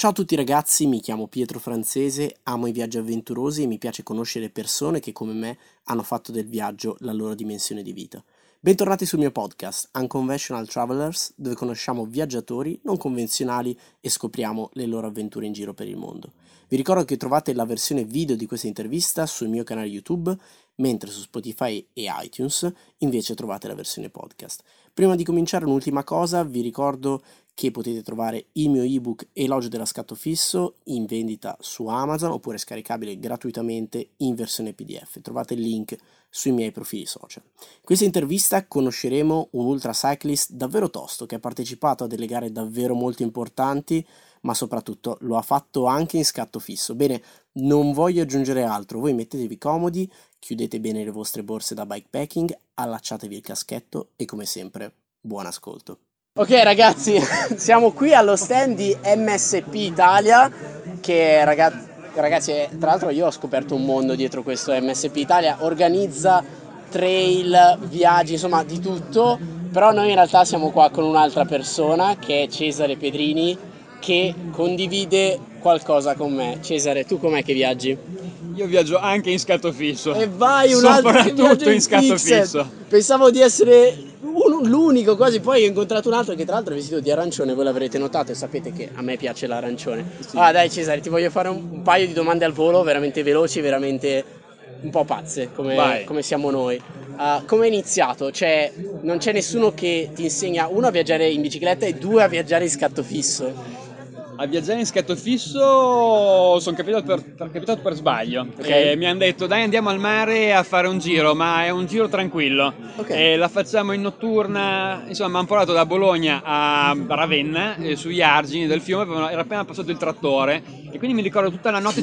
Ciao a tutti ragazzi, mi chiamo Pietro Francese, amo i viaggi avventurosi e mi piace conoscere persone che come me hanno fatto del viaggio la loro dimensione di vita. Bentornati sul mio podcast Unconventional Travelers, dove conosciamo viaggiatori non convenzionali e scopriamo le loro avventure in giro per il mondo. Vi ricordo che trovate la versione video di questa intervista sul mio canale YouTube, mentre su Spotify e iTunes invece trovate la versione podcast. Prima di cominciare un'ultima cosa, vi ricordo che potete trovare il mio ebook Elogio della scatto fisso in vendita su Amazon oppure scaricabile gratuitamente in versione PDF. Trovate il link sui miei profili social. In questa intervista conosceremo un ultra cyclist davvero tosto che ha partecipato a delle gare davvero molto importanti, ma soprattutto lo ha fatto anche in scatto fisso. Bene, non voglio aggiungere altro, voi mettetevi comodi, chiudete bene le vostre borse da bikepacking, allacciatevi il caschetto e come sempre, buon ascolto. Ok ragazzi, siamo qui allo stand di MSP Italia che ragazzi, ragazzi, tra l'altro io ho scoperto un mondo dietro questo MSP Italia, organizza trail, viaggi, insomma di tutto, però noi in realtà siamo qua con un'altra persona che è Cesare Pedrini che condivide qualcosa con me. Cesare, tu com'è che viaggi? Io viaggio anche in scatto fisso. E vai un altro Soprattutto in scatto fixed. fisso. Pensavo di essere l'unico quasi, poi ho incontrato un altro che tra l'altro è vestito di arancione, voi l'avrete notato e sapete che a me piace l'arancione. Sì. Ah dai Cesare, ti voglio fare un, un, paio di domande al volo, veramente veloci, veramente un po' pazze, come, come siamo noi. Uh, come è iniziato? Cioè, non c'è nessuno che ti insegna, uno, a viaggiare in bicicletta e due, a viaggiare in scatto fisso a viaggiare in scatto fisso sono capitato per, capitato per sbaglio. Okay. mi hanno detto dai andiamo al mare a fare un giro, ma è un giro tranquillo. Okay. la facciamo in notturna, insomma mi hanno portato da Bologna a Ravenna, eh, sugli argini del fiume, era appena passato il trattore e quindi mi ricordo tutta la notte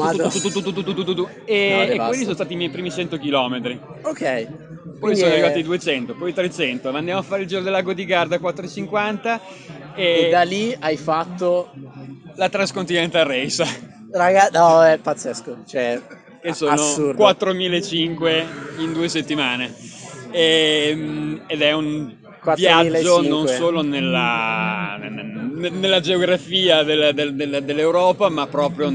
e, quelli sono stati i miei primi 100 km. Ok. Poi Quindi sono arrivati 200, poi 300, andiamo a fare il giro del lago di Garda 450 e... e da lì hai fatto la Transcontinental Race. Raga, no, è pazzesco, cioè che sono 4.500 in due settimane. E, ehm, ed è un viaggio non solo nella, nella geografia del, del, del, dell'Europa, ma proprio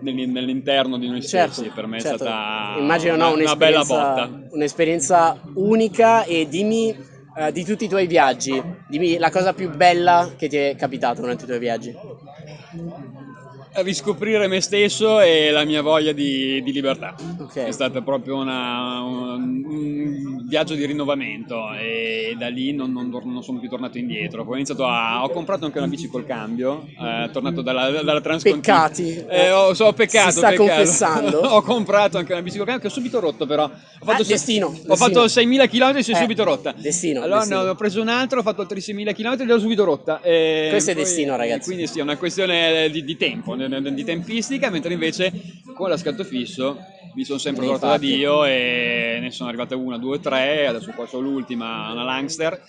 nell'interno di noi stessi. Certo, per me certo. è stata Immagino, una, no, una bella botta. Un'esperienza unica e dimmi uh, di tutti i tuoi viaggi, dimmi la cosa più bella che ti è capitata durante i tuoi viaggi riscoprire me stesso e la mia voglia di, di libertà. Okay. È stato proprio una, un, un, viaggio di rinnovamento e da lì non, non, non sono più tornato indietro. Poi ho, iniziato a, ho comprato anche una bici col cambio, eh, tornato dalla, dalla. Peccati. Eh, ho, so, peccato, si sta peccato. confessando. ho comprato anche una bici col cambio che ho subito rotto però. Ho fatto, ah, destino, ho destino. fatto 6.000 km e si è eh, subito rotta. Destino. Allora destino. ne ho preso un altro, ho fatto altri 6.000 km e l'ho subito rotta. E Questo poi, è destino ragazzi. Quindi sì, è una questione di, di tempo, di tempistica, mentre invece con la scatto fisso mi sono sempre trovato da Dio e ne sono arrivate una, due, tre, adesso qua ho l'ultima, una Langster,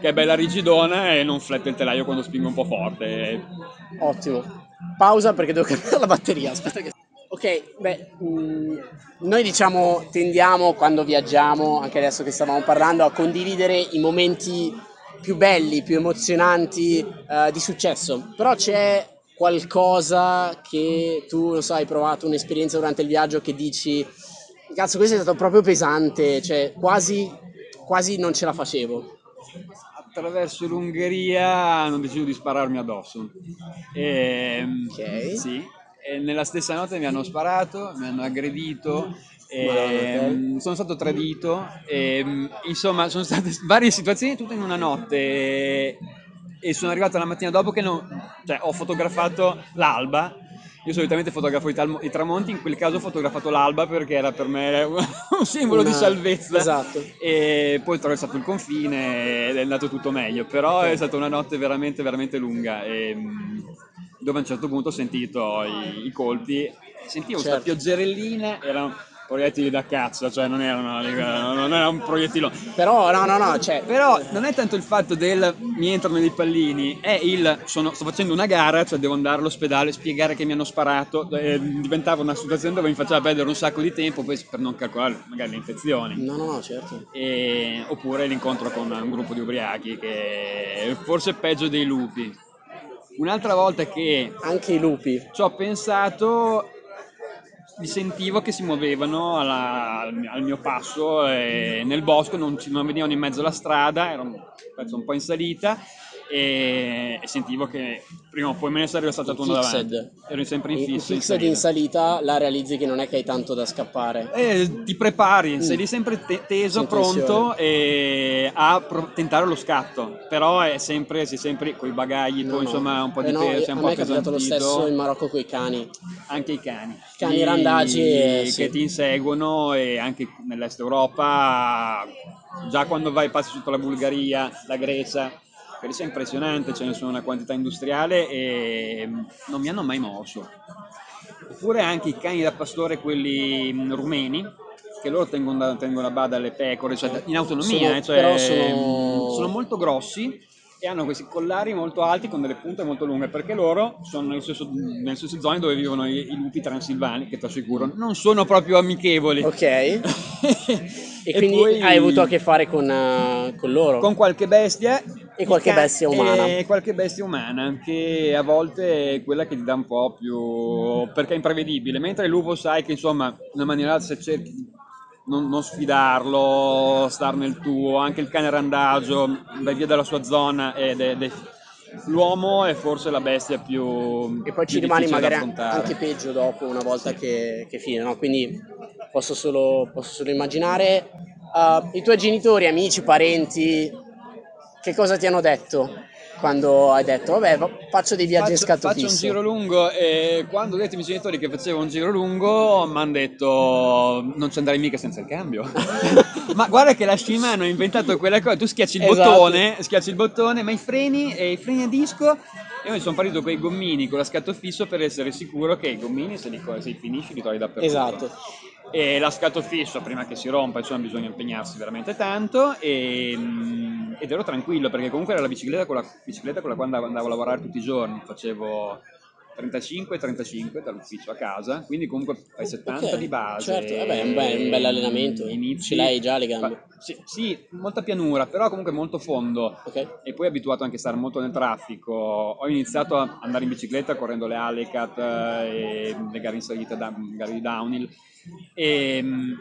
che è bella rigidona e non flette il telaio quando spingo un po' forte. Ottimo. Pausa perché devo cambiare la batteria, aspetta che... Ok, beh, mh, mm, noi diciamo tendiamo quando viaggiamo, anche adesso che stavamo parlando, a condividere i momenti più belli, più emozionanti uh, di successo, però c'è qualcosa che tu, non so, hai provato un'esperienza durante il viaggio che dici, cazzo, questo è stato proprio pesante, cioè quasi, quasi non ce la facevo. Attraverso l'Ungheria hanno deciso di spararmi addosso. E, ehm, ok. Sì, e nella stessa notte mi hanno sparato, mi hanno aggredito, e, ehm, sono stato tradito, e, ehm, insomma sono state varie situazioni tutte in una notte e sono arrivato la mattina dopo che non, cioè, ho fotografato l'alba. Io solitamente fotografo i, tal- i, tramonti, in quel caso ho fotografato l'alba perché era per me un simbolo Una... di salvezza. Esatto. E poi ho attraversato il confine ed è andato tutto meglio. Però okay. è stata una notte veramente, veramente lunga. E, dove a un certo punto ho sentito i, i colpi, sentivo certo. questa pioggerellina, erano proiettili da cazzo, cioè non era, una, non era un proiettilo. Però no, no, no, cioè... Però non è tanto il fatto del mi entrano dei pallini, è il sono, sto facendo una gara, cioè devo andare all'ospedale, spiegare che mi hanno sparato, eh, diventava una situazione dove mi faceva perdere un sacco di tempo poi per non calcolare magari le infezioni. No, no, no, certo. E, oppure l'incontro con un gruppo di ubriachi che forse è peggio dei lupi Un'altra volta che... Anche i lupi. Ci ho pensato, li sentivo che si muovevano alla, al mio passo nel bosco, non, non venivano in mezzo alla strada, era un po' in salita e, e, sentivo che prima o poi me ne sarebbe saltato uno davanti. Ero sempre in fissa. In fixed in salita la realizzi che non è che hai tanto da scappare. Eh, ti prepari, mm. sei lì sempre te- teso, pronto e a pro- tentare lo scatto. Però è sempre, sei sempre con i bagagli, no, poi insomma un po' di eh no, peso, un po' stato lo stesso in Marocco con i cani. Anche i cani. Cani randagi che sì. ti inseguono e anche nell'est Europa, già quando vai passi sotto la Bulgaria, la Grecia quello è impressionante, ce ne sono una quantità industriale e non mi hanno mai mosso. Oppure anche i cani da pastore, quelli rumeni, che loro tengono, tengono a bada le pecore, cioè in autonomia, sono, cioè, sono... sono molto grossi e hanno questi collari molto alti con delle punte molto lunghe perché loro sono nelle stesse, nelle stesse zone dove vivono i, i, lupi transilvani che ti assicuro non sono proprio amichevoli. Ok. E, e, quindi poi, hai avuto a che fare con, uh, con loro? Con qualche bestia e qualche bestia umana. e qualche bestia umana che a volte è quella che ti dà un po' più perché è imprevedibile. Mentre il lupo sai che insomma in una maniera se cerchi non, non, sfidarlo, star nel tuo, anche il cane randagio vai via dalla sua zona ed è, è l'uomo è forse la bestia più e poi ci rimani magari anche peggio dopo una volta che, che fine no? quindi posso solo, posso solo immaginare uh, i tuoi genitori, amici, parenti che cosa ti hanno detto quando hai detto vabbè faccio dei viaggi faccio, in scatto faccio fisso. un giro lungo e quando ho detto ai miei genitori che facevo un giro lungo mi hanno detto non ci andrai mica senza il cambio ma guarda che la Shimano ha inventato quella cosa tu schiacci il esatto. bottone schiacci il bottone ma i freni e i freni a disco io mi sono partito con i gommini con la scatto fisso per essere sicuro che i gommini se li, se li finisci li trovi dappertutto esatto e la scatto fisso prima che si rompa insomma bisogna impegnarsi veramente tanto e, mm, ed ero tranquillo perché comunque era la bicicletta con la, bicicletta con la quale andavo, a lavorare tutti i giorni. Facevo 35 35 dall'ufficio a casa quindi comunque fai 70 okay, di base certo. Vabbè, un, bel, un bel allenamento. inizi, ce l'hai già le gambe. sì, sì, molta pianura però comunque molto fondo. Okay. e poi abituato anche a stare molto nel traffico. Ho iniziato a andare in bicicletta correndo le Alecat eh, e le gare in salita gare di downhill e, ehm,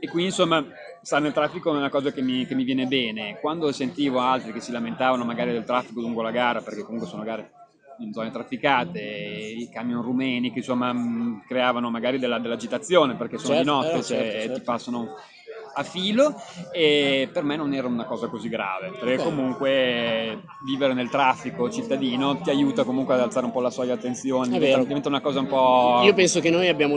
e quindi insomma stare nel traffico è una cosa che mi, che mi, viene bene. Quando sentivo altri che si lamentavano magari del traffico lungo la gara, perché comunque sono gare in zone trafficate, i camion rumeni che insomma creavano magari della, dell'agitazione perché sono certo, di notte, eh, cioè, certo, certo. ti passano a filo e per me non era una cosa così grave perché comunque vivere nel traffico cittadino ti aiuta comunque ad alzare un po' la soglia attenzione diventa, diventa, una cosa un po' io penso che noi abbiamo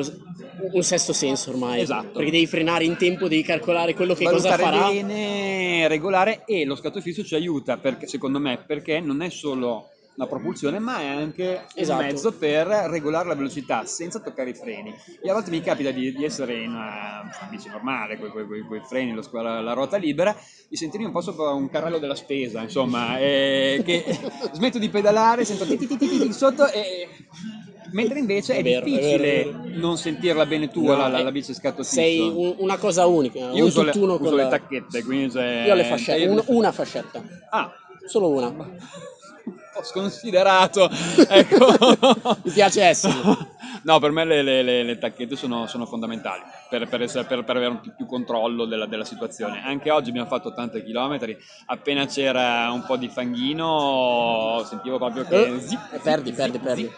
un sesto senso ormai esatto. perché devi frenare in tempo devi calcolare quello che Valutare cosa farà. bene regolare e lo scatto fisso ci aiuta perché secondo me perché non è solo la propulsione, ma è anche esatto. un mezzo per regolare la velocità senza toccare i freni. E a volte mi capita di, di essere in una bici normale, con i freni, lo, la, la, ruota libera, di sentirmi un po' sopra un carrello della spesa, insomma, e che smetto di pedalare, sento ti, ti, ti, sotto e... Mentre invece è, è vero, difficile è non sentirla bene tu no, la, la, la bici scatto. Sei un, una cosa unica. Io uso, le, uso le, tacchette, quindi se... Io ho le fascette, un, una fascetta. Ah. Solo una po' sconsiderato. Ecco. Mi piace essere. No, per me le, le, le tacchette sono, sono fondamentali per, per, essere, per, per, avere un più, più controllo della, della, situazione. Anche oggi abbiamo fatto 80 km, appena c'era un po' di fanghino sentivo proprio che... Eh, zip, perdi, zip, perdi, perdi.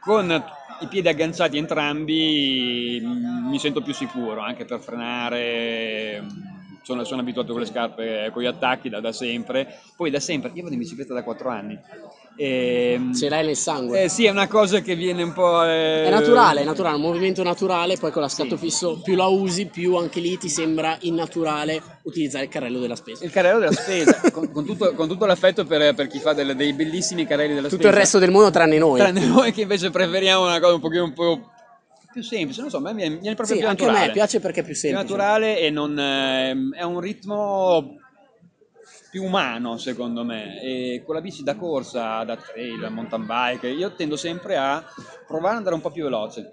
Con i piedi agganciati entrambi mi sento più sicuro anche per frenare sono, sono, abituato con le scarpe, con gli attacchi da, da, sempre. Poi da sempre, io vado in bicicletta da 4 anni. E, ehm, Ce l'hai nel sangue? Eh, sì, è una cosa che viene un po'. Eh... È naturale, è naturale, un movimento naturale. Poi con la scatto sì. fisso, più la usi, più anche lì ti sembra innaturale utilizzare il carrello della spesa. Il carrello della spesa, con, con, tutto, con, tutto, l'affetto per, per chi fa delle, dei bellissimi carrelli della tutto spesa. Tutto il resto del mondo, tranne noi. Tranne noi che invece preferiamo una cosa un pochino un po' più semplice, non so, a me viene, proprio sì, più naturale. A me piace perché è più semplice. Più naturale e non, eh, è un ritmo più umano secondo me e con la bici da corsa, da trail, mountain bike, io tendo sempre a provare ad andare un po' più veloce.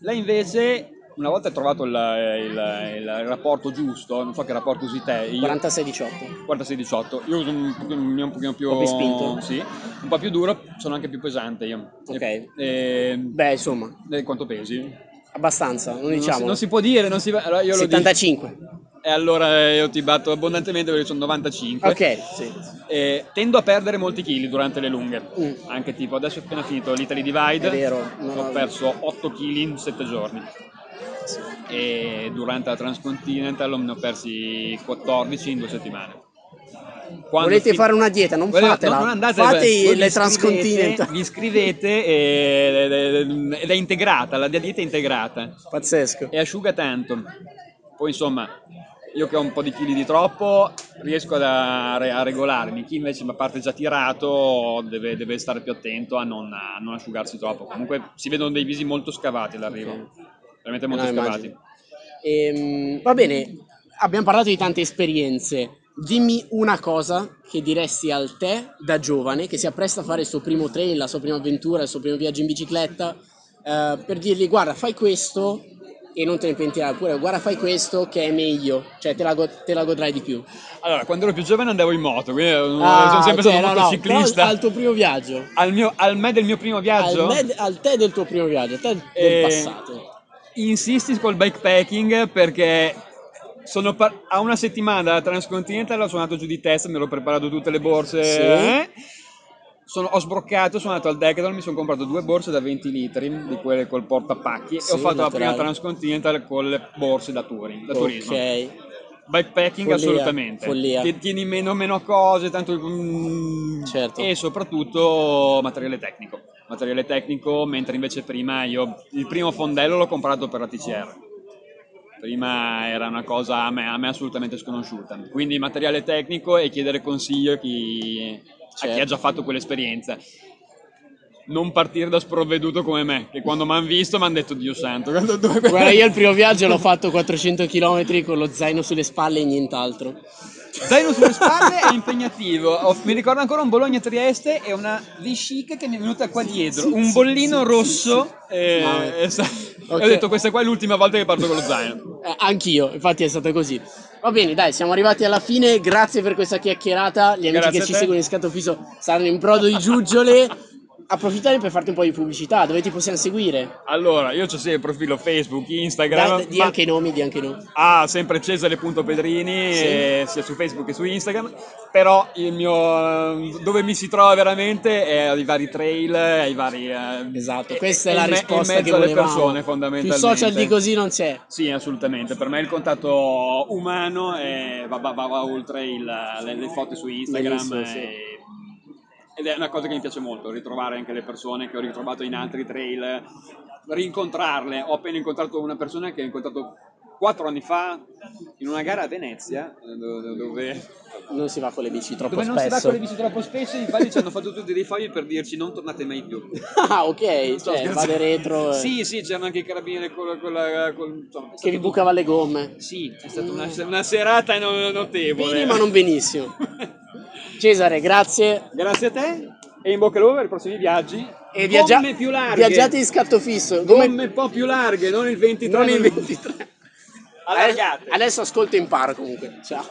Lei invece una volta trovato il, il, il, rapporto giusto, non so che rapporto usi te. 46-18. 46-18. Io uso un, un, un pochino più... Un po' più spinto? Sì, un po' più duro, sono anche più pesante io. Ok. E, e, Beh, insomma. E quanto pesi? Abbastanza, non diciamo. Non si, non si può dire, non si... Allora io 75. E allora io ti batto abbondantemente perché sono 95. Ok, sì. E tendo a perdere molti chili durante le lunghe. Mm. Anche tipo, adesso ho appena finito l'Italy Divide. È vero. Ho perso 8 kg in 7 giorni e durante la Transcontinental ne ho persi 14 in due settimane. Quando Volete fi- fare una dieta, non Volete, fatela, non andate, fate le Transcontinental. Vi iscrivete ed è integrata, la dieta è integrata. Pazzesco. E asciuga tanto. Poi insomma, io che ho un po' di chili di troppo riesco a, a regolarmi, chi invece mi parte già tirato deve, deve stare più attento a non, a non, asciugarsi troppo. Comunque si vedono dei visi molto scavati all'arrivo. Okay veramente molto no, scavati. Ehm, va bene, abbiamo parlato di tante esperienze. Dimmi una cosa che diresti al te da giovane che si appresta a fare il suo primo trail, la sua prima avventura, il suo primo viaggio in bicicletta, eh, per dirgli guarda fai questo e non te ne pentirai, oppure guarda fai questo che è meglio, cioè te la, go- te la godrai di più. Allora, quando ero più giovane andavo in moto, quindi ah, sono sempre okay, stato no, motociclista. No, al tuo primo viaggio? Al, mio, al me del mio primo viaggio? Al, me, al te del tuo primo viaggio, al te del e... passato insisti col bikepacking perché sono par- a una settimana dalla Transcontinental ho suonato giù di testa, mi ero preparato tutte le borse. Sì. Eh? Sono, ho sbroccato, sono andato al Decathlon, mi sono comprato due borse da 20 litri, di quelle col portapacchi, sì, e ho fatto naturale. la prima Transcontinental con le borse da touring, da turismo. Ok. Bikepacking follia, assolutamente. Follia. Tieni meno, meno cose, tanto... Mm, certo. E soprattutto materiale tecnico materiale tecnico, mentre invece prima io il primo fondello l'ho comprato per la TCR. Prima era una cosa a me, a me assolutamente sconosciuta. Quindi materiale tecnico e chiedere consiglio a chi, certo. a chi ha già fatto quell'esperienza non partire da sprovveduto come me, che quando mi hanno visto mi hanno detto Dio santo. Guarda, io il primo viaggio l'ho fatto 400 km con lo zaino sulle spalle e nient'altro. Zaino sulle spalle è impegnativo. Ho, mi ricordo ancora un Bologna-Trieste e una Viscica che mi è venuta qua dietro. Un bollino rosso. E, e, okay. ho detto questa qua è l'ultima volta che parto con lo zaino. Eh, anch'io, infatti è stato così. Va bene, dai, siamo arrivati alla fine. Grazie per questa chiacchierata. Gli amici Grazie che ci seguono in Scatto Fisso saranno in brodo di giuggiole approfittare per farti un po' di pubblicità, dove ti possiamo seguire? Allora, io ho sempre il profilo Facebook, Instagram. Da, di ma... anche i nomi, di anche i nomi. Ah, sempre Cesare.pedrini, sì. eh, sia su Facebook che su Instagram. Però il mio dove mi si trova veramente è ai vari trail, ai vari. Eh, esatto, questa è, è la risposta in mezzo alle persone, fondamentalmente. Più social di così non c'è. Sì, assolutamente. Per me il contatto umano è, va, va, va, va oltre il, le, le, foto su Instagram. Bellissimo, sì ed è una cosa che mi piace molto, ritrovare anche le persone che ho ritrovato in altri trail, rincontrarle. Ho appena incontrato una persona che ho incontrato quattro anni fa in una gara a Venezia dove non si va con le bici troppo dove spesso non si va con le bici troppo spesso infatti ci hanno fatto tutti dei fogli per dirci non tornate mai più ah ok cioè vade retro sì sì c'erano anche i carabinieri con, con la con, insomma, che vi bucava le gomme. Sì è stata una, una serata notevole. Bene ma non benissimo Cesare, grazie. Grazie a te e in bocca al lupo per i prossimi viaggi. E viaggia- gomme più larghe. Viaggiate in scatto fisso. Gomme, gomme un po' più larghe, non il 23. Non il 23. Allargate. Adesso ascolto e imparo comunque. Ciao.